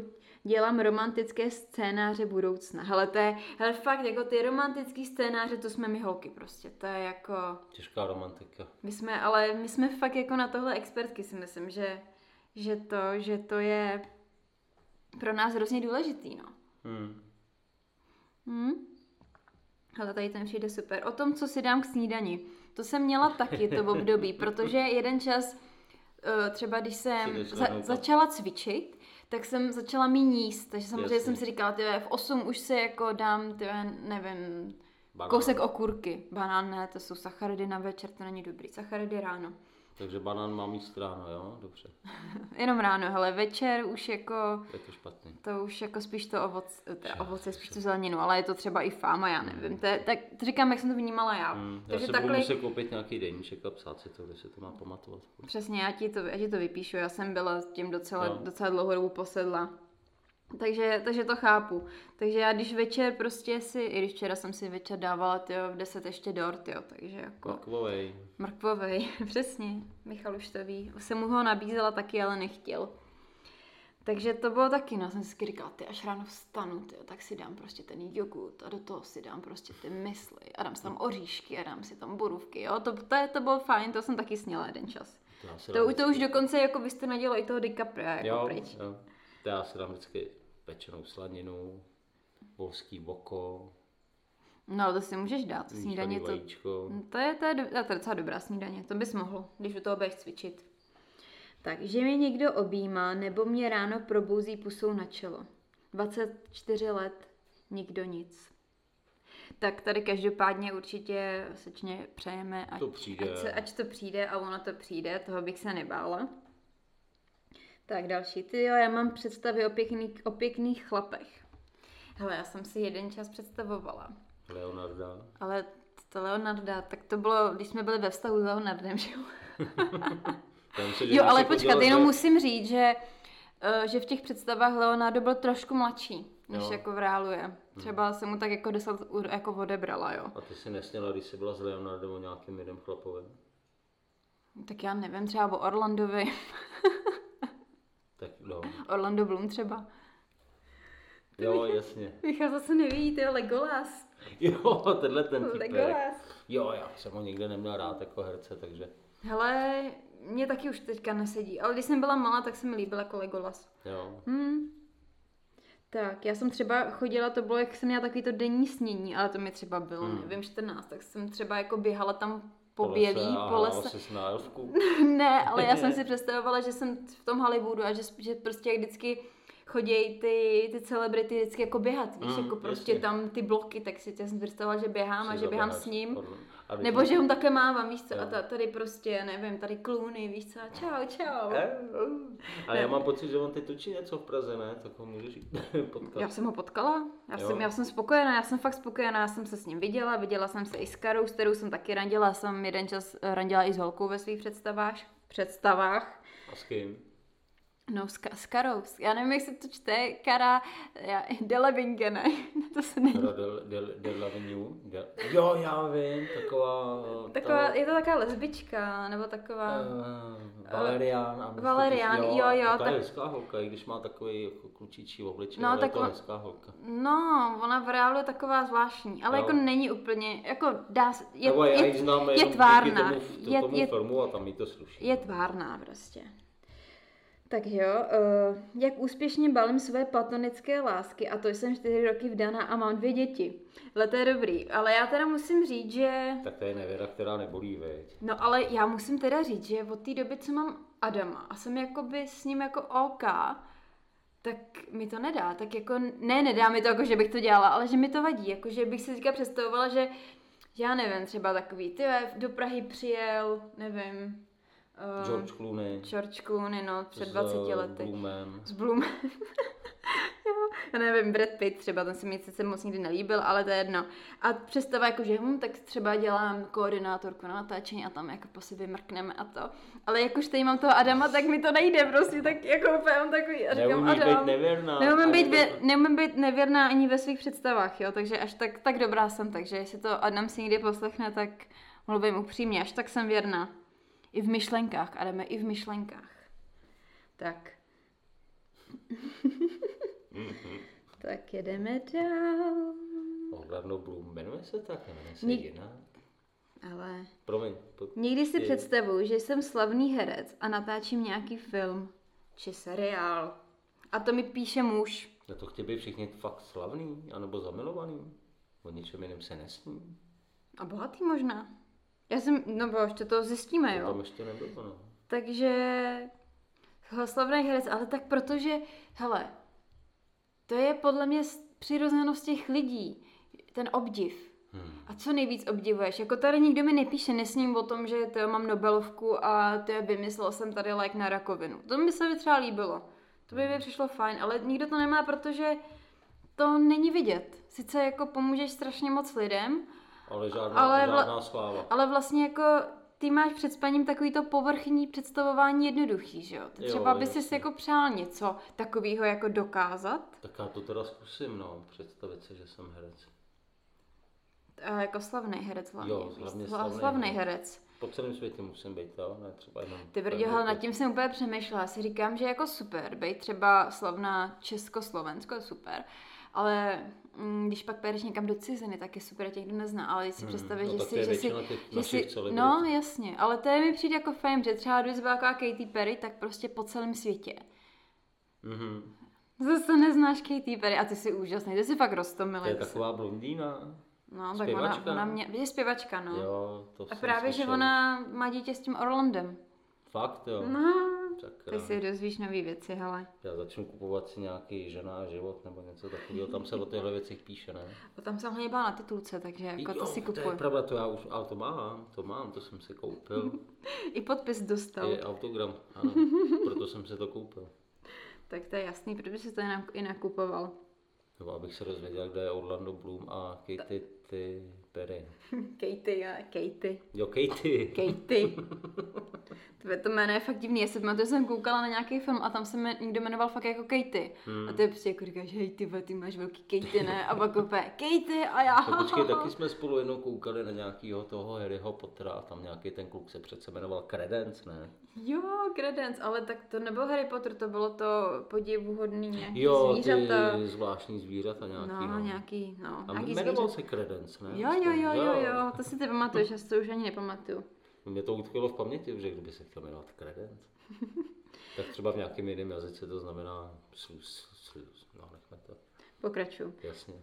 S1: dělám romantické scénáře budoucna. Hele, to je, hele, fakt, jako ty romantické scénáře, to jsme my holky prostě. To je jako,
S2: Těžká romantika.
S1: my jsme, ale my jsme fakt jako na tohle expertky si myslím, že, že to, že to je pro nás hrozně důležitý, no.
S2: Hmm.
S1: Hm? Ale tady ten přijde super. O tom, co si dám k snídani. To jsem měla taky to období, protože jeden čas, třeba když jsem za, začala cvičit, tak jsem začala mít jíst, takže samozřejmě
S2: Jasně.
S1: jsem si říkala, tyhle, v 8 už si jako dám, tyhle, nevím,
S2: Banán.
S1: kousek okurky. Banán ne, to jsou sacharidy na večer, to není dobrý. Sacharidy ráno.
S2: Takže banán má míst ráno, jo? Dobře.
S1: Jenom ráno, hele, večer už jako
S2: To je to špatný.
S1: To už jako spíš to ovoce, teda ovoce, spíš tu zeleninu, ale je to třeba i fáma, já nevím. To je, tak to říkám, jak jsem to vnímala já.
S2: Já
S1: Takže
S2: si
S1: takhle,
S2: budu muset koupit nějaký deníček a psát si to, kde se to má pamatovat.
S1: přesně, já ti, to, já ti to vypíšu, já jsem byla tím docela,
S2: No.
S1: docela dlouhou dobu posedla. Takže, takže to chápu. Takže já když večer prostě si, i když včera jsem si večer dávala tyjo, v 10 ještě dort, jo, takže jako
S2: Takovej.
S1: mrkvovej, přesně, Michal už to ví. Jsem mu ho nabízela taky, ale nechtěl. Takže to bylo taky, no, jsem si říkala, ty až ráno vstanu, ty, tak si dám prostě ten jogurt a do toho si dám prostě ty mysli a dám si tam oříšky a dám si tam borůvky, jo, to, to, to bylo fajn, to jsem taky sněla jeden čas.
S2: To,
S1: To, to už dokonce jako byste to nadělo i toho DiCapria jako
S2: jo,
S1: pryč.
S2: jo. To já si dám vždycky pečenou slaninu, volský boko,
S1: No, to si můžeš dát, to snídaně to. To je, to, je, to je docela dobrá snídaně, to bys mohl, když u toho budeš cvičit. Tak, že mě někdo objímá nebo mě ráno probouzí pusou na čelo. 24 let, nikdo nic. Tak tady každopádně určitě sečně přejeme, ať
S2: To přijde.
S1: Ať, se, ať to přijde a ono to přijde, toho bych se nebála. Tak další, ty jo, já mám představy o, pěkný, o pěkných chlapech. Hele, já jsem si jeden čas představovala.
S2: Leonarda.
S1: Ale to Leonarda, tak to bylo, když jsme byli ve vztahu s Leonardem, že jo? Jo, ale počkat, jenom
S2: za-
S1: musím říct, že, eh, že v těch představách Leonardo byl trošku mladší, než
S2: Jo.
S1: jako v reálu je. Třeba jsem mu tak jako deset jako odebrala, jo.
S2: A ty si nesněla, když jsi byla s Leonardem o nějakým jiném chlapovem.
S1: Tak já nevím, třeba o Orlandovi,
S2: Tak no.
S1: Orlando Bloom třeba.
S2: Jo, jasně.
S1: Michal zase neví, ty jo, Legolas.
S2: Jo, tenhle ten typek.
S1: Legolas.
S2: Jo, já jsem ho nikdy neměl rád jako herce, takže
S1: Hele, mě taky už teďka nesedí, ale když jsem byla malá, tak se mi líbil jako Legolas.
S2: jo.
S1: Hmm. Tak, já jsem třeba chodila, to bylo, jak jsem měla takový to denní snění, ale to mi třeba bylo,
S2: Hmm.
S1: nevím, 14, tak jsem třeba jako běhala tam po
S2: lese
S1: bělý,
S2: a
S1: po lese.
S2: na elfku.
S1: ne, ale já jsem si představovala, že jsem v tom Hollywoodu a že, že prostě jak vždycky chodějí ty, ty celebrity vždycky jako běhat, víš,
S2: Mm,
S1: jako prostě
S2: jasně.
S1: tam ty bloky, tak si tě jsem představila, že běhám a
S2: Si
S1: že běhám s ním.
S2: podle- a když-
S1: Nebo že ho takhle mávám, víš co, a ta, tady prostě, nevím, tady klůny, víš co, čau, čau.
S2: Eh, A
S1: Ne.
S2: já mám pocit, že on teď točí něco v Praze, ne? Tak ho můžeš potkat.
S1: Já jsem ho potkala, já
S2: Jo.
S1: jsem, já jsem spokojená, já jsem fakt spokojená, já jsem se s ním viděla, viděla jsem se i s Karou, s kterou jsem taky randila, jsem jeden čas eh, randila i s holkou ve svých představách, představách.
S2: A s kým?
S1: No, s, Ka- s Karou, já nevím, jak se to čte, Kara, já, ne, to se není.
S2: Hra Del, Del, Del Avenue? Del, jo, já vím, taková...
S1: Taková,
S2: ta,
S1: je to taková lesbička, nebo taková...
S2: Uh, Valerian. a
S1: Valerian, jo, jo,
S2: a ta je hezká holka, i když má takový jako klučičí obličej,
S1: No,
S2: ale je to
S1: taková-
S2: hezká holka.
S1: No, ona v reálu je taková zvláštní, ale
S2: Jo.
S1: jako není úplně, jako dá se, je,
S2: Nebo já
S1: je,
S2: ji znám
S1: je
S2: jenom
S1: tvárná,
S2: díky tomu,
S1: je,
S2: tomu
S1: je,
S2: filmu a tam jí to sluší.
S1: je tvárná prostě. Tak jo, uh, jak úspěšně balím své platonické lásky, a to jsem čtyři roky vdaná a mám dvě děti. Ale to je dobrý, ale já teda musím říct, že...
S2: Tak to je nevěra, která nebolí, veď.
S1: No ale já musím teda říct, že od té doby, co mám Adama a jsem jakoby s ním jako OK, tak mi to nedá. Tak jako, ne, nedá mi to, jako že bych to dělala, ale že mi to vadí. Jako, že bych si teďka představovala, že, že já nevím, třeba takový, ty do Prahy přijel, nevím, uh,
S2: George Clooney.
S1: George Clooney, no, před
S2: s,
S1: 20
S2: eh,
S1: lety.
S2: Bloomem.
S1: S Bloom. jo, já nevím, Brad Pitt třeba, ten se mi sice moc nikdy nelíbil, ale to je jedno. A představa jako, že hm, tak třeba dělám koordinátorku na natáčení a tam jako po si vymrkneme a to. Ale jakož tady mám toho Adama, tak mi to nejde prostě, tak jako úplně mám takový, a říkám
S2: Neumíš
S1: Adam.
S2: být nevěrná.
S1: Neumím být, vě, neumím být nevěrná ani ve svých představách, jo, takže až tak, tak dobrá jsem, takže jestli to Adam si někdy poslechne, tak mluvím upřímně, až tak jsem věrná. I v myšlenkách, Adame, i v myšlenkách. Tak. tak jedeme dál.
S2: Orlando Bloom, jmenuje se tak, jmenuje se
S1: Nik-
S2: jinak.
S1: Ale
S2: Promiň. Po...
S1: někdy si
S2: Je-
S1: představuju, že jsem slavný herec a natáčím nějaký film či seriál. A to mi píše muž.
S2: Na to chtějí být všichni fakt slavný, anebo zamilovaný. O ničem jiném se nesní.
S1: A bohatý možná. Já jsem, no bo ještě to zjistíme,
S2: To
S1: jo.
S2: tam ještě nebylo, no.
S1: Takže slavný herec, ale tak protože, hele, to je podle mě přirozenost těch lidí, ten obdiv.
S2: Hmm.
S1: A co nejvíc obdivuješ? Jako tady nikdo mi nepíše, nesním o tom, že to mám Nobelovku a to je vymyslel jsem tady lék na rakovinu. To by se mi třeba líbilo. To by mi přišlo fajn, ale nikdo to nemá, protože to není vidět. Sice jako pomůžeš strašně moc lidem,
S2: Ale žádná,
S1: Ale
S2: ale
S1: vla-
S2: žádná sláva.
S1: ale vlastně jako ty máš před spaním takový to povrchní představování jednoduchý, že jo? To
S2: Jo,
S1: třeba by si jako přál něco takového jako dokázat,
S2: Tak já to teda zkusím, no, představit se, že jsem herec.
S1: a jako slavný herec hlavně.
S2: Jo, hlavně
S1: sla-
S2: slavnej
S1: slavný
S2: herec.
S1: herec.
S2: Po celém světě musím být, jo, ne třeba jenom...
S1: Ty brdě, hele, nad tím jsem úplně přemýšlela. Já si říkám, že jako super, být třeba slavná Československo super, ale když pak pojedeš někam do ciziny, tak je super, tě někdo nezná, ale když si
S2: Hmm,
S1: představíš,
S2: no
S1: že si,
S2: to
S1: že si, že si, no jasně, ale to je mi přijde jako fajn, že třeba když byla taková Katy Perry, tak prostě po celém světě.
S2: Mhm.
S1: Zase neznáš Katy Perry a ty jsi úžasný, ty jsi fakt
S2: To
S1: roztomilý.
S2: je taková blondýna.
S1: No, tak
S2: zpěvačka.
S1: ona, ona mě, je zpěvačka, no.
S2: Jo, to
S1: a právě, že
S2: slyšel.
S1: ona má dítě s tím Orlandem.
S2: Fakt, jo.
S1: No,
S2: Sakra.
S1: ty si dozvíš nové věci, hele.
S2: Já začnu kupovat si nějaký žena a život nebo něco takového, tam se o těchto věcech píše, ne?
S1: A tam jsem hlavně byla na titulce, takže jako to si
S2: to
S1: kupuj.
S2: je pravda, to já už, ale to mám, to mám, to jsem si koupil.
S1: I podpis dostal.
S2: Je autogram, ano, proto jsem si to koupil.
S1: Tak to je jasný, protože si to jinak, i nakupoval.
S2: Nebo abych se dozvěděl, kde je Orlando Bloom a Katy ty Perry.
S1: Katy, jo, Katy.
S2: Jo, Katy.
S1: Katy. Tvé to jméno je fakt divný. Já si pamatuju, jsem koukala na nějaký film a tam se mě někdo jmenoval fakt jako Katy.
S2: Hmm.
S1: A ty prostě jako říkáš, hej ty, ty máš velký Katy, ne? A pak opět, Katy a já.
S2: No, počkej, taky jsme spolu jednou koukali na nějakýho toho Harryho Pottera a tam nějaký ten kluk se přece jmenoval Credence, ne?
S1: Jo, Credence, ale tak to nebyl Harry Potter, to bylo to podivuhodný nějaký
S2: Jo,
S1: zvířata.
S2: ty zvláštní zvířata nějaký,
S1: No,
S2: no.
S1: nějaký, no,
S2: A
S1: nějaký
S2: jmenoval
S1: zvířata.
S2: se Credence, ne?
S1: Jo, jo, jo, jo, jo, to si ty pamatuješ, já si to už ani nepamatuju.
S2: Mě to utkvělo v paměti, že kdyby se chtěl jmenovat Credence. tak třeba v nějakém jiném jazyce to znamená slus, slus, no nechme to,
S1: Pokračuju.
S2: jasně.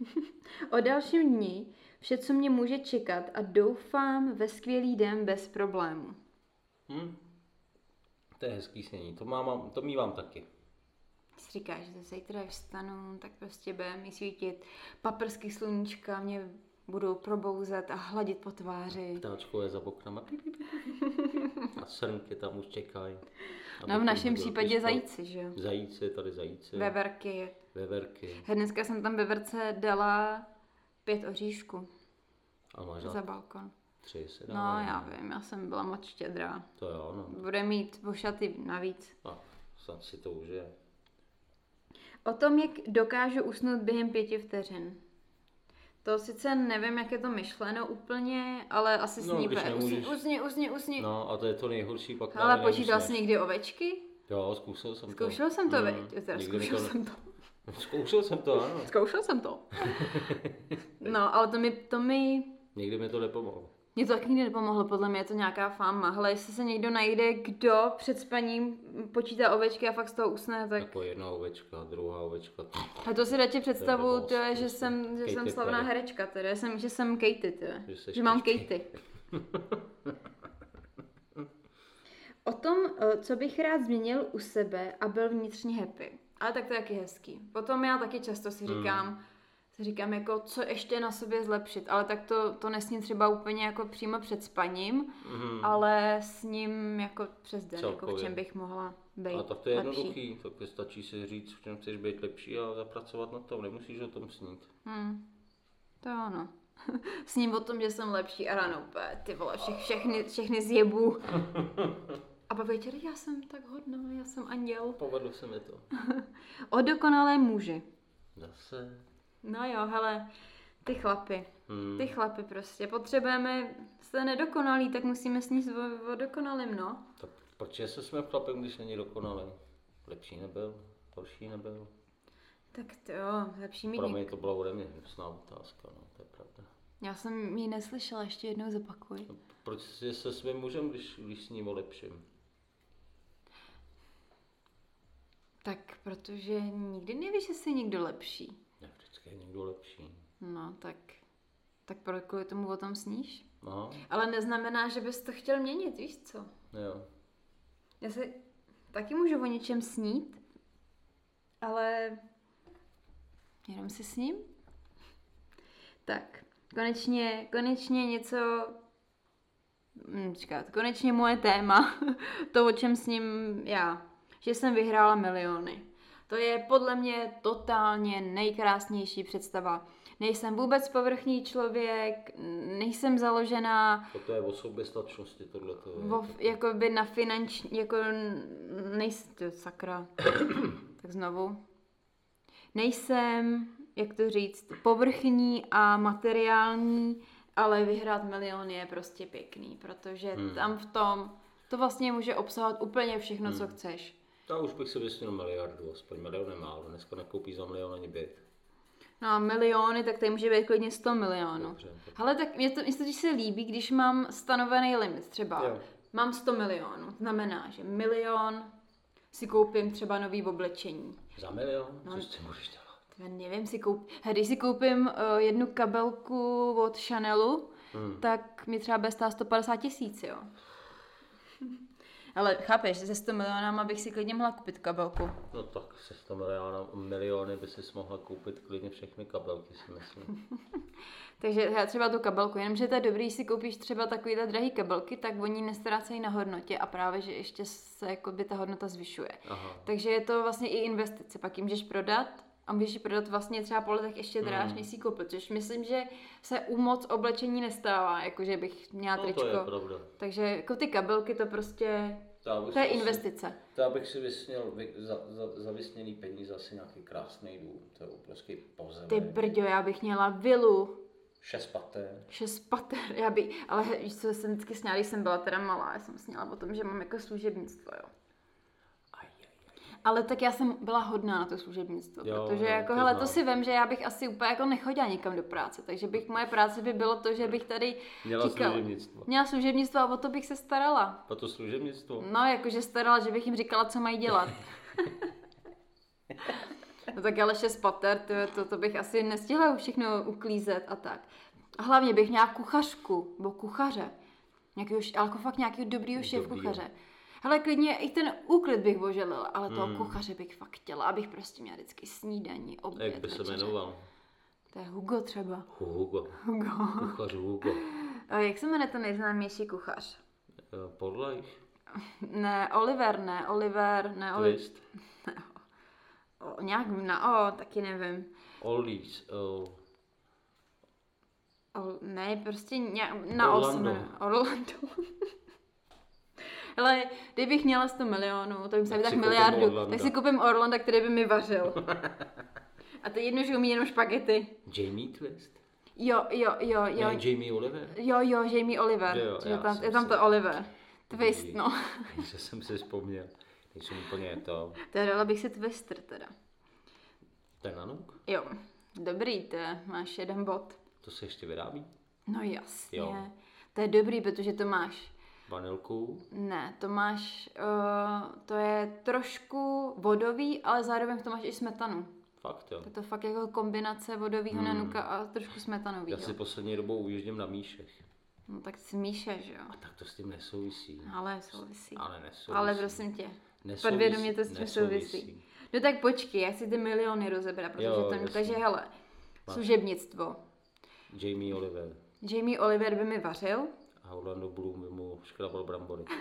S1: O dalším dni vše, co mě může čekat a doufám ve skvělý den bez problému.
S2: Hm? To je hezký snění, to, mám, to mívám taky.
S1: si říkáš, že zítra, vstanu, tak prostě bude mi svítit paprsky sluníčka, mě budou probouzet a hladit po tváři.
S2: Ptáčko je za oknama. A srnky tam už čekají.
S1: No v našem případě zajíci, že jo?
S2: Zajíci, tady zajíci.
S1: Veverky.
S2: Veverky.
S1: Dneska jsem tam veverce dala pět oříšků
S2: A máš
S1: za balkon.
S2: tři se
S1: No,
S2: dávají.
S1: já vím, já jsem byla moc štědrá.
S2: To jo, no.
S1: Bude mít vošaty navíc.
S2: A snad si to užije.
S1: O tom, jak dokážu usnout během pěti vteřin. To sice nevím, jak je to myšleno úplně, ale asi
S2: No,
S1: sní
S2: nemůžeš.
S1: usni, usni, usni.
S2: No a to je to nejhorší pak.
S1: Ale počítal jsi někdy ovečky?
S2: Jo, zkusil jsem to.
S1: Zkoušel jsem to,
S2: Mm,
S1: veď? Teda zkoušel
S2: ne-
S1: jsem to.
S2: Zkoušel jsem to, ano.
S1: Zkoušel jsem to. No, ale to mi, to mi,
S2: Nikdy mi to nepomohlo.
S1: Mě to taky nikdy nepomohlo, podle mě je to nějaká fáma. Hele, jestli se někdo najde, kdo před spaním počítá ovečky a fakt z toho usne, tak...
S2: Jako jedna ovečka, druhá ovečka.
S1: A to si radši představu, to je, že
S2: prostě.
S1: jsem, že jsem slavná
S2: Perry.
S1: herečka, teda, jsem, že jsem Katy, teda.
S2: Že
S1: že mám
S2: Katy.
S1: O tom, eh, co bych rád změnil u sebe a byl vnitřně happy. Ale tak to je taky hezký. Potom já taky často si říkám, si říkám jako, co ještě na sobě zlepšit, ale tak to, to nesním třeba úplně jako přímo před spaním,
S2: Mhm.
S1: ale s ním jako přes den, jako v čem bych mohla být
S2: A tak to je
S1: lepší.
S2: jednoduchý, tak stačí si říct, v čem chceš být lepší a zapracovat na tom, nemusíš o tom snít.
S1: Hmm. To jo, ano. S ním o tom, že jsem lepší a ráno úplně, ty vole, všech, všechny, všechny zjebu. A pak večer, já jsem tak hodná, já jsem anděl.
S2: Povedlo se mi to.
S1: O dokonalé muži.
S2: Zase.
S1: No jo, hele, ty chlapy.
S2: Hmm.
S1: Ty chlapy prostě. Potřebujeme, jste nedokonalí, tak musíme sníst o, o dokonalým, no.
S2: Tak proč se jsme chlapem, když není dokonalý? Lepší nebyl, horší nebyl.
S1: Tak to jo, lepší mít
S2: Pro mě to byla ode mě hnusná otázka, no, to je pravda.
S1: Já jsem ji neslyšela, ještě jednou zopakuj.
S2: No, Proč jsi se svým mužem, když, když s ním o lepším?
S1: Tak protože nikdy nevíš, že jsi někdo lepší.
S2: Je někdo lepší.
S1: No, tak, tak proč kvůli tomu o tom sníš?
S2: No,
S1: Ale neznamená, že bys to chtěl měnit, víš co?
S2: jo.
S1: Já si taky můžu o něčem snít, ale jenom si s ním. Tak, konečně, konečně něco, hm, čekat, konečně moje téma, to, o čem s ním já, že jsem vyhrála miliony. To je podle mě totálně nejkrásnější představa. Nejsem vůbec povrchní člověk, nejsem založená
S2: Toto je o soběstačnosti, tohle to je.
S1: Vo, jako by na finanční, jako nejsem, to sakra, tak znovu. Nejsem, jak to říct, povrchní a materiální, ale vyhrát milion je prostě pěkný, protože
S2: Hmm.
S1: tam v tom, to vlastně může obsahovat úplně všechno, co chceš.
S2: Já už bych si vysnul miliardu, aspoň milion je málo, dneska nekoupí za milion ani byt.
S1: No a miliony, tak tady může být klidně 100 milionů. Ale tak mě to, mě to se líbí, když mám stanovený limit, třeba
S2: Jo.
S1: mám 100 milionů, znamená, že milion si koupím třeba nový oblečení.
S2: Za milion?
S1: No.
S2: Co s tím budeš dělat?
S1: Já nevím, si koup... He, když si koupím uh, jednu kabelku od Chanelu,
S2: Hmm.
S1: tak mi třeba bude stát 150 tisíc, jo. Ale chápeš, že se 100 milionama bych si klidně mohla koupit kabelku.
S2: No tak se 100 miliony, miliony by si mohla koupit klidně všechny kabelky, si myslím.
S1: Takže já třeba tu kabelku, jenomže to je dobrý, když si koupíš třeba takovýhle drahý kabelky, tak oni nestrácejí na hodnotě a právě, že ještě se jakoby ta hodnota zvyšuje.
S2: Aha.
S1: Takže je to vlastně i investice, pak ji můžeš prodat a můžeš ji prodat vlastně třeba po letech ještě dráž,
S2: Hmm.
S1: než si koupil, což myslím, že se u moc oblečení nestává, jakože bych měla
S2: No
S1: tričko.
S2: to je pravda.
S1: Takže jako ty kabelky to prostě,
S2: To, bych
S1: je investice.
S2: To bych si vysněl vy, za, za, za vysněný peníze asi nějaký krásný dům. To je obrovský pozemek.
S1: Ty brďo, já bych měla vilu,
S2: Šest pater.
S1: šest pater, já by, ale víš co, jsem vždycky sněla, když jsem byla teda malá, já jsem sněla o tom, že mám jako služebnictvo, jo. Ale tak já jsem byla hodná na to služebnictvo,
S2: Jo,
S1: protože
S2: jo,
S1: jako,
S2: to
S1: hele, to si vem, že já bych asi úplně jako nechodila nikam do práce, takže bych, moje práce by bylo to, že bych tady
S2: Měla
S1: říkala-
S2: služebnictvo.
S1: Měla služebnictvo a o to bych se starala.
S2: A to služebnictvo?
S1: No, jakože starala, že bych jim říkala, co mají dělat. no tak ale šest pater, to, to, to bych asi nestihla všechno uklízet a tak. A hlavně bych měla kuchařku, nebo kuchaře. Nějakýho, ale jako fakt nějakého dobrýho šéf kuchaře. Hele, klidně i ten úklid bych oželila, ale toho kuchaře bych fakt chtěla, abych prostě měla vždycky snídaní, oběd,
S2: Jak by se jmenoval?
S1: To je Hugo třeba.
S2: Hugo.
S1: Hugo.
S2: Kuchař Hugo.
S1: A jak se jmenuje ten nejznámější kuchař?
S2: Podlejch.
S1: Ne, Oliver, ne, Oliver, ne, Oliver.
S2: Twist.
S1: O, nějak na O, taky nevím.
S2: Oldies. Oh.
S1: O, ne, prostě nějak na O
S2: Orlando.
S1: jmenuje. Orlando. Hele, kdybych měla 100 milionů, to bych
S2: Tak
S1: tak
S2: si
S1: miliardu,
S2: Orlanda.
S1: tak si koupím Orlanda, který by mi vařil. A to je jedno, že umí jenom špagety.
S2: Jamie Twist?
S1: Jo, jo, jo, jo.
S2: Ne, Jamie Oliver?
S1: Jo, jo, Jamie Oliver.
S2: Jo,
S1: že
S2: já
S1: tam, je tam
S2: si-
S1: to Oliver. Twist,
S2: Dobrý.
S1: no.
S2: že jsem si vzpomněl. Nejsem úplně to.
S1: Teda dala bych si Twister teda.
S2: Ten nanuk?
S1: Jo, dobrý, to je, máš jeden bod.
S2: To se ještě vyrábí?
S1: No jasně.
S2: Jo.
S1: To je dobrý, protože to máš
S2: Vanilku?
S1: Ne, to máš, uh, to je trošku vodový, ale zároveň v tom máš i smetanu.
S2: Fakt jo.
S1: Je to fakt jako kombinace vodového hmm. nanuka a trošku
S2: Já
S1: smetanového.
S2: si poslední dobou ujíždím na míšech.
S1: No tak si míše, že jo.
S2: A tak to s tím nesouvisí.
S1: Ale souvisí.
S2: Ale nesouvisí.
S1: Ale prosím tě,
S2: Nesouvisí.
S1: podvědomě to s tím
S2: Nesouvisí.
S1: souvisí. No tak počkej, já si ty miliony rozebrat, protože
S2: Jo,
S1: to,
S2: jasně.
S1: takže hele, služebnictvo.
S2: Jamie Oliver.
S1: Jamie Oliver by mi vařil,
S2: A Orlando Bloom by mu škrabal brambory.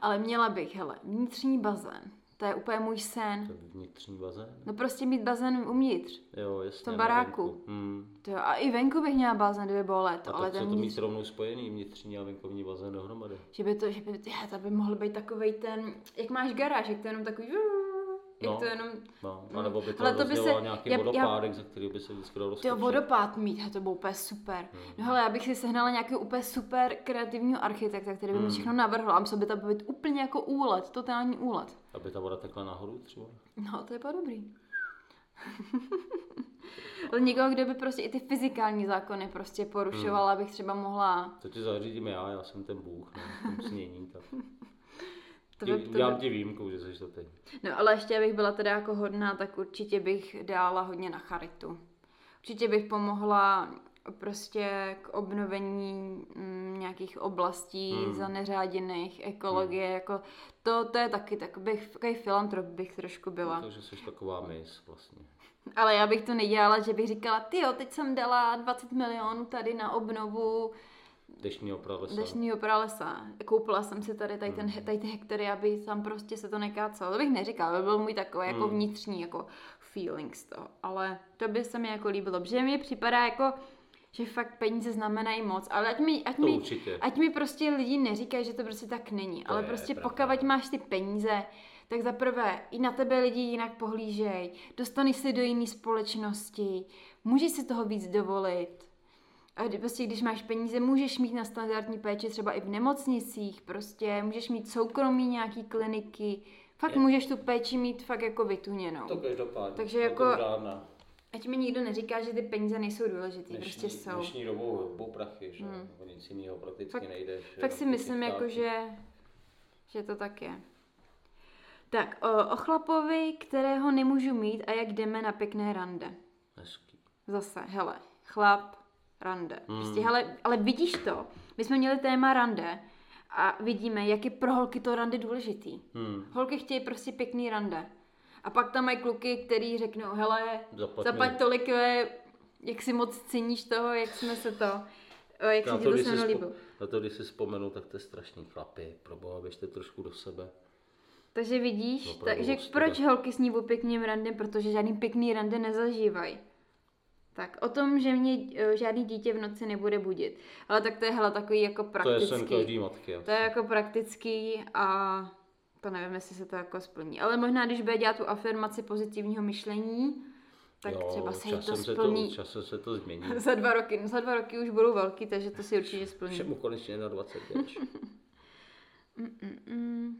S1: ale měla bych, hele, vnitřní bazén. To je úplně můj sen.
S2: To je vnitřní bazén.
S1: No prostě mít bazén uvnitř.
S2: Jo, jasně.
S1: tom
S2: na
S1: baráku.
S2: Hmm.
S1: To jo, a i venku bych měla bazén, kdyby bylo
S2: A
S1: léto, ale
S2: tak co
S1: ten
S2: to
S1: vnitř,
S2: mít rovnou spojený, vnitřní a venkovní bazén dohromady.
S1: že by to, že by, je, to by mohl být takovej ten, jak máš garáž, jak to je jenom takový, jak
S2: No.
S1: to je jenom,
S2: No, anebo by to
S1: Ale to by se-
S2: nějaký
S1: já- já-
S2: vodopádek, za který by se vždycky dalo
S1: to vodopád mít, to bylo úplně super.
S2: Hmm.
S1: No hele, já bych si sehnala nějakého úplně super kreativního architekta, který by
S2: Hmm.
S1: mi všechno navrhl a musel by to být úplně jako úlet, totální úlet.
S2: Aby ta voda tekla nahoru třeba.
S1: No, to je bylo dobrý. Ale někoho, kdo by prostě i ty fyzikální zákony prostě porušoval,
S2: Hmm.
S1: abych třeba mohla...
S2: To ti zařídím já, já jsem ten bůh, no, tom snění, tak.
S1: To
S2: Dělám
S1: by...
S2: ti výjimku, že jsi to ty.
S1: No ale ještě abych byla teda jako hodná, tak určitě bych dala hodně na charitu. Určitě bych pomohla prostě k obnovení mm, nějakých oblastí
S2: Hmm.
S1: zaneřáděných, ekologie, hmm. jako to, to je taky takový, takový filantrop bych trošku byla.
S2: Takže jsi taková mis vlastně.
S1: Ale já bych to nedělala, že bych říkala, ty jo, teď jsem dala 20 milionů tady na obnovu
S2: Dešního pralesa.
S1: dešního pralesa. Koupila jsem si tady, tady, ten,
S2: Hmm.
S1: tady ty hektary, aby tam prostě se to nekácelo. To bych neříkala, to byl můj takový jako
S2: Hmm.
S1: vnitřní jako feeling z toho. Ale to by se mi jako líbilo, protože mi připadá jako, že fakt peníze znamenají moc, ale ať mi, ať
S2: To
S1: mi,
S2: určitě.
S1: ať mi prostě lidi neříkají, že to prostě tak není.
S2: To
S1: ale prostě
S2: pravda.
S1: pokud máš ty peníze, tak za prvé i na tebe lidi jinak pohlížej, dostaneš se do jiné společnosti, můžeš si toho víc dovolit. A kdy- prostě když máš peníze, můžeš mít na standardní péči třeba i v nemocnicích, prostě můžeš mít soukromí nějaký kliniky, fakt
S2: Je.
S1: můžeš tu péči mít fakt jako vytuněnou.
S2: To každopádně.
S1: Takže jako-
S2: žádná.
S1: Ať mi nikdo neříká, že ty peníze nejsou důležitý,
S2: Dnešní,
S1: prostě jsou.
S2: dnešní dobou hubou prachy, že? Hmm. O nic jiného prakticky
S1: Fakt-
S2: nejde.
S1: Fakt si myslím, jako, že, že to tak je. Tak, o, o chlapovi, kterého nemůžu mít a jak jdeme na pěkné rande.
S2: Hezký.
S1: Zase, hele, chlap, rande.
S2: Hmm.
S1: Prostě, hele, ale vidíš to? My jsme měli téma rande a vidíme, jak je pro holky to rande důležitý.
S2: Hmm.
S1: Holky chtějí prostě pěkný rande. A pak tam mají kluky, který řeknou, hele,
S2: Zaplať
S1: zaplať tolik, eh, jak si moc ceníš toho, jak jsme se to, eh, jak se
S2: Na
S1: ti
S2: to,
S1: se mnou líbilo.
S2: na to, když si vzpomenu, tak to je strašný chlapi. Proboha, běžte trošku do sebe.
S1: Takže vidíš,
S2: Opravdu
S1: takže proč holky sní o pěkným rande, protože žádný pěkný rande nezažívají. Tak o tom, že mě eh, žádný dítě v noci nebude budit. Ale tak to je hele takový jako
S2: To je
S1: praktický.
S2: sen každý matky.
S1: To je jako praktický a to nevím, jestli se to jako splní. Ale možná, když bude dělat tu afirmaci pozitivního myšlení, tak
S2: jo,
S1: třeba se jí to
S2: časem se
S1: splní.
S2: to, časem se to změní.
S1: za dva roky, no za dva roky už budou velký, takže to si určitě splní.
S2: Všemu konečně na 25.
S1: Mm-mm.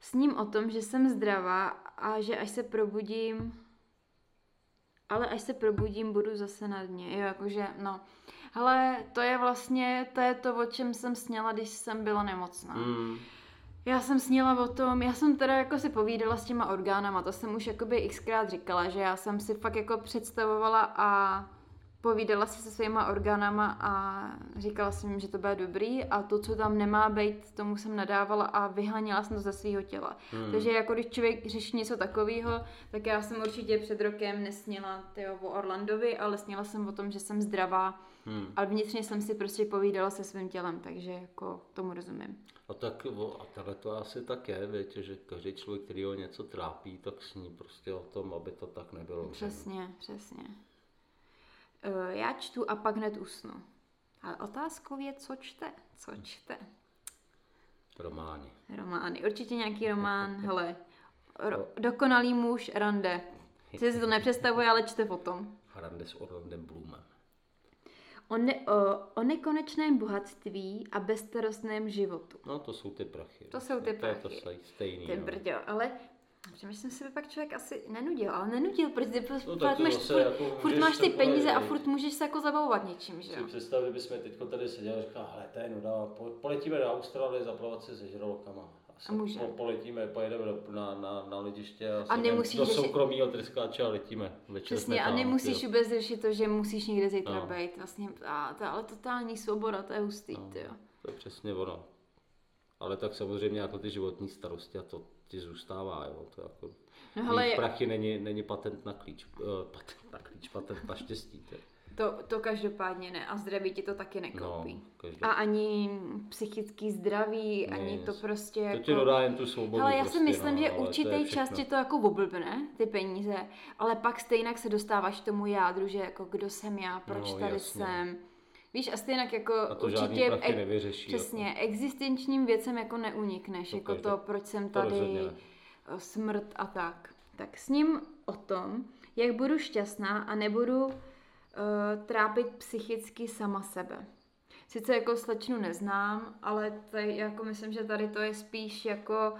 S1: Sním o tom, že jsem zdravá a že až se probudím, ale až se probudím, budu zase na dně. Jo, jakože, no. Hele, to je vlastně, to je to, o čem jsem sněla, když jsem byla nemocná.
S2: Hmm.
S1: Já jsem sněla o tom, já jsem teda jako si povídala s těma orgánama, to jsem už jakoby xkrát říkala, že já jsem si fakt jako představovala a povídala si se svýma orgánama a říkala jsem jim, že to bude dobrý a to, co tam nemá být, tomu jsem nadávala a vyháněla jsem to ze svého těla. Hmm. Takže jako když člověk řeší něco takového, tak já jsem určitě před rokem nesněla tyjo, o Orlandovi, ale sněla jsem o tom, že jsem zdravá, hmm. ale vnitřně jsem si prostě povídala se svým tělem, takže jako tomu rozumím.
S2: A tak a takhle to asi tak je, víte, že každý člověk, který ho něco trápí, tak sní prostě o tom, aby to tak nebylo.
S1: Přesně, přesně. Uh, já čtu a pak hned usnu. Ale otázkou je, co čte? Co čte?
S2: Romány.
S1: Romány. Určitě nějaký román, hele. Ro- dokonalý muž, rande. Si to nepředstavuje, ale čte o tom.
S2: Rande s Orlandem Bloomem.
S1: O, ne, o, o nekonečném bohatství a bezstarostném životu.
S2: No to jsou ty prachy.
S1: To jsou ty prachy.
S2: To je to stejný.
S1: Ty
S2: no.
S1: brďo, ale Přemýšlím si, by pak člověk asi nenudil, ale nenudil, protože
S2: No,
S1: furt, máš, furt,
S2: jako
S1: furt máš ty peníze a
S2: viď.
S1: furt můžeš se jako zabavovat něčím, že
S2: Si
S1: jo?
S2: představ, kdybychom teď tady seděli a říkali, hele, to je nuda, po- poletíme do Austrálie zaplavat se se žralokama.
S1: A můžeme.
S2: Po, poletíme, pojedeme do, na, na, na letiště a,
S1: A
S2: si
S1: nemusíš
S2: do
S1: řešit-
S2: soukromého tryskáče a letíme. Večer
S1: Přesně, a
S2: tam,
S1: nemusíš
S2: tyjo.
S1: vůbec řešit to, že musíš někde zítra
S2: No.
S1: být. Vlastně, a to, ale totální svoboda, to je hustý,
S2: No,
S1: tyjo.
S2: To je přesně ono. Ale tak samozřejmě jako ty životní starosti a to ti zůstává, jo. To jako,
S1: No
S2: mít
S1: hele,
S2: prachy není, není patent na klíč, uh, patent na klíč, patent na štěstí. To,
S1: to, to každopádně ne. A zdraví ti to taky nekoupí.
S2: no.
S1: A ani psychický zdraví,
S2: Ne,
S1: ani to prostě
S2: to
S1: jako...
S2: ti dodá jen tu svobodu.
S1: Ale já
S2: prostě,
S1: si myslím,
S2: no,
S1: že
S2: ale
S1: určitý čas ti to jako oblbne, ty peníze, ale pak stejně se dostáváš k tomu jádru, že jako kdo jsem já, proč
S2: No,
S1: tady
S2: jasně.
S1: jsem. Víš, a stejně jako
S2: A to žádný
S1: určitě
S2: prachy nevyřeší,
S1: přesně,
S2: jako.
S1: existenčním věcem jako neunikneš,
S2: To
S1: jako
S2: každý-
S1: to, proč jsem
S2: to
S1: tady,
S2: ne.
S1: o, smrt a tak. Tak s ním o tom, jak budu šťastná a nebudu uh, trápit psychicky sama sebe. Sice jako slečnu neznám, ale tady, jako myslím, že tady to je spíš jako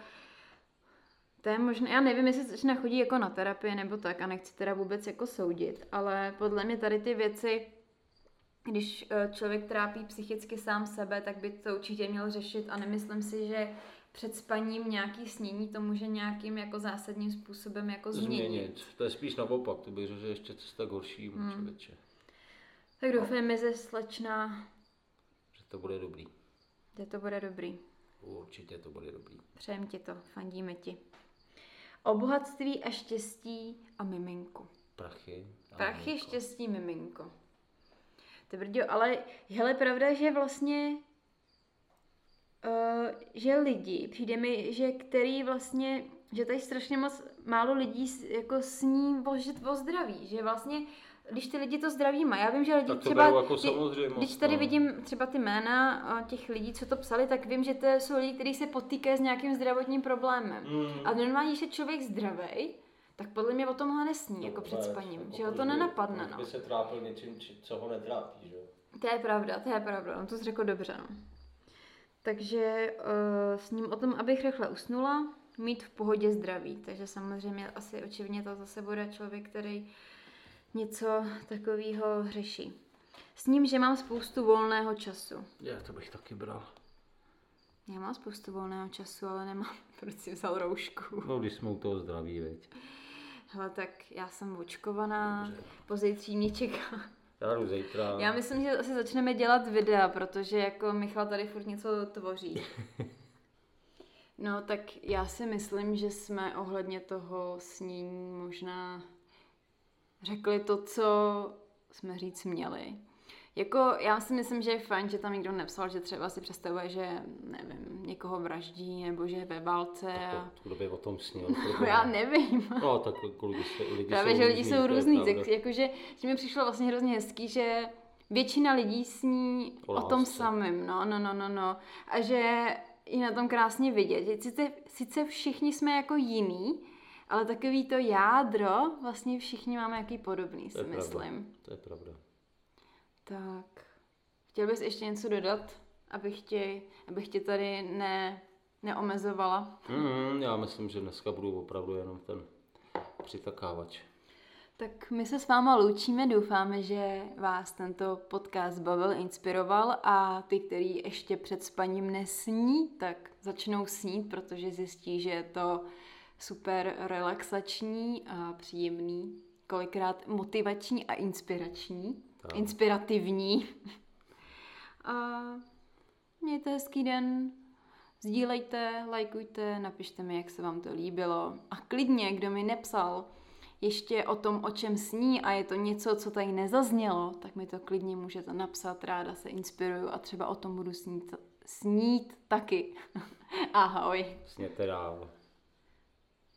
S1: to je možné, já nevím, jestli slečna chodí jako na terapii nebo tak a nechci teda vůbec jako soudit, ale podle mě tady ty věci, když eh, člověk trápí psychicky sám sebe, tak by to určitě měl řešit a nemyslím si, že před spaním nějaký snění to může nějakým jako zásadním způsobem jako změnit.
S2: změnit. To je spíš naopak, to bych řekl, že ještě cesta k horšímu hmm. člověče.
S1: Tak doufejme, že slečna,
S2: Že to bude dobrý.
S1: že to bude dobrý.
S2: Určitě to bude dobrý.
S1: Přejem ti to, fandíme ti. O bohatství a štěstí a miminku.
S2: Prachy. a
S1: Prachy,
S2: miminko.
S1: štěstí, miminko. Ty brďo, ale hele, pravda, že vlastně uh, že lidi, přijde mi, že který vlastně, že tady strašně moc málo lidí s- jako sní o, že- o zdraví, že vlastně když ty lidi to zdraví mají, já vím, že lidi
S2: Tak to
S1: třeba,
S2: jako
S1: kdy-
S2: samozřejmost,
S1: když tady
S2: no.
S1: vidím třeba ty jména a těch lidí, co to psali, tak vím, že to jsou lidi, kteří se potýkají s nějakým zdravotním problémem.
S2: Mm.
S1: A normálně, když je člověk zdravý, tak podle mě o tomhle nesní, jako před spaním,
S2: jako
S1: že ho to nenapadne, no.
S2: by se trápil něčím, co ho netrápí, že jo?
S1: To je pravda, to je pravda, on to jsi řekl dobře, no. Takže uh, s ním o tom, abych rychle usnula, mít v pohodě zdraví. Takže samozřejmě asi očividně to zase bude člověk, který něco takového řeší. S ním, že mám spoustu volného času.
S2: Já to bych taky bral.
S1: Já mám spoustu volného času, ale nemám, proč si vzal roušku.
S2: No, když jsme u toho zdraví, veď.
S1: Hele, tak já jsem očkovaná, pozítří mě čeká.
S2: Já jdu zítra.
S1: Já myslím, že asi začneme dělat videa, protože jako Michal tady furt něco tvoří. No, tak já si myslím, že jsme ohledně toho snění možná řekli to, co jsme říct měli. Jako, já si myslím, že je fajn, že tam nikdo nepsal, že třeba si představuje, že, nevím, někoho vraždí, nebo že je ve válce. A...
S2: To, kdo by o tom snil?
S1: No, já nevím.
S2: No, tak lidi, se, lidi
S1: Právě,
S2: jsou
S1: že lidi jsou
S2: to
S1: různý,
S2: pravda.
S1: tak, jakože, že mi přišlo vlastně hrozně hezký, že většina lidí sní
S2: O
S1: o, tom samém, no, no, no, no, no. A že je na tom krásně vidět, že sice, sice všichni jsme jako jiný, ale takový to jádro, vlastně všichni máme jaký podobný,
S2: To
S1: si
S2: je pravda.
S1: myslím.
S2: To je pravda.
S1: Tak, chtěl bys ještě něco dodat, abych tě, abych tě tady ne, neomezovala?
S2: Mm, já myslím, že dneska budu opravdu jenom ten přitakávač.
S1: Tak my se s váma loučíme, doufáme, že vás tento podcast bavil, inspiroval a ty, který ještě před spaním nesní, tak začnou snít, protože zjistí, že je to super relaxační a příjemný kolikrát motivační a inspirační.
S2: Tak.
S1: Inspirativní. A mějte hezký den, sdílejte, lajkujte, napište mi, jak se vám to líbilo. A klidně, kdo mi nepsal ještě o tom, o čem sní a je to něco, co tady nezaznělo, tak mi to klidně můžete napsat, ráda se inspiruju a třeba o tom budu snít, snít taky. Ahoj.
S2: Sněte dál.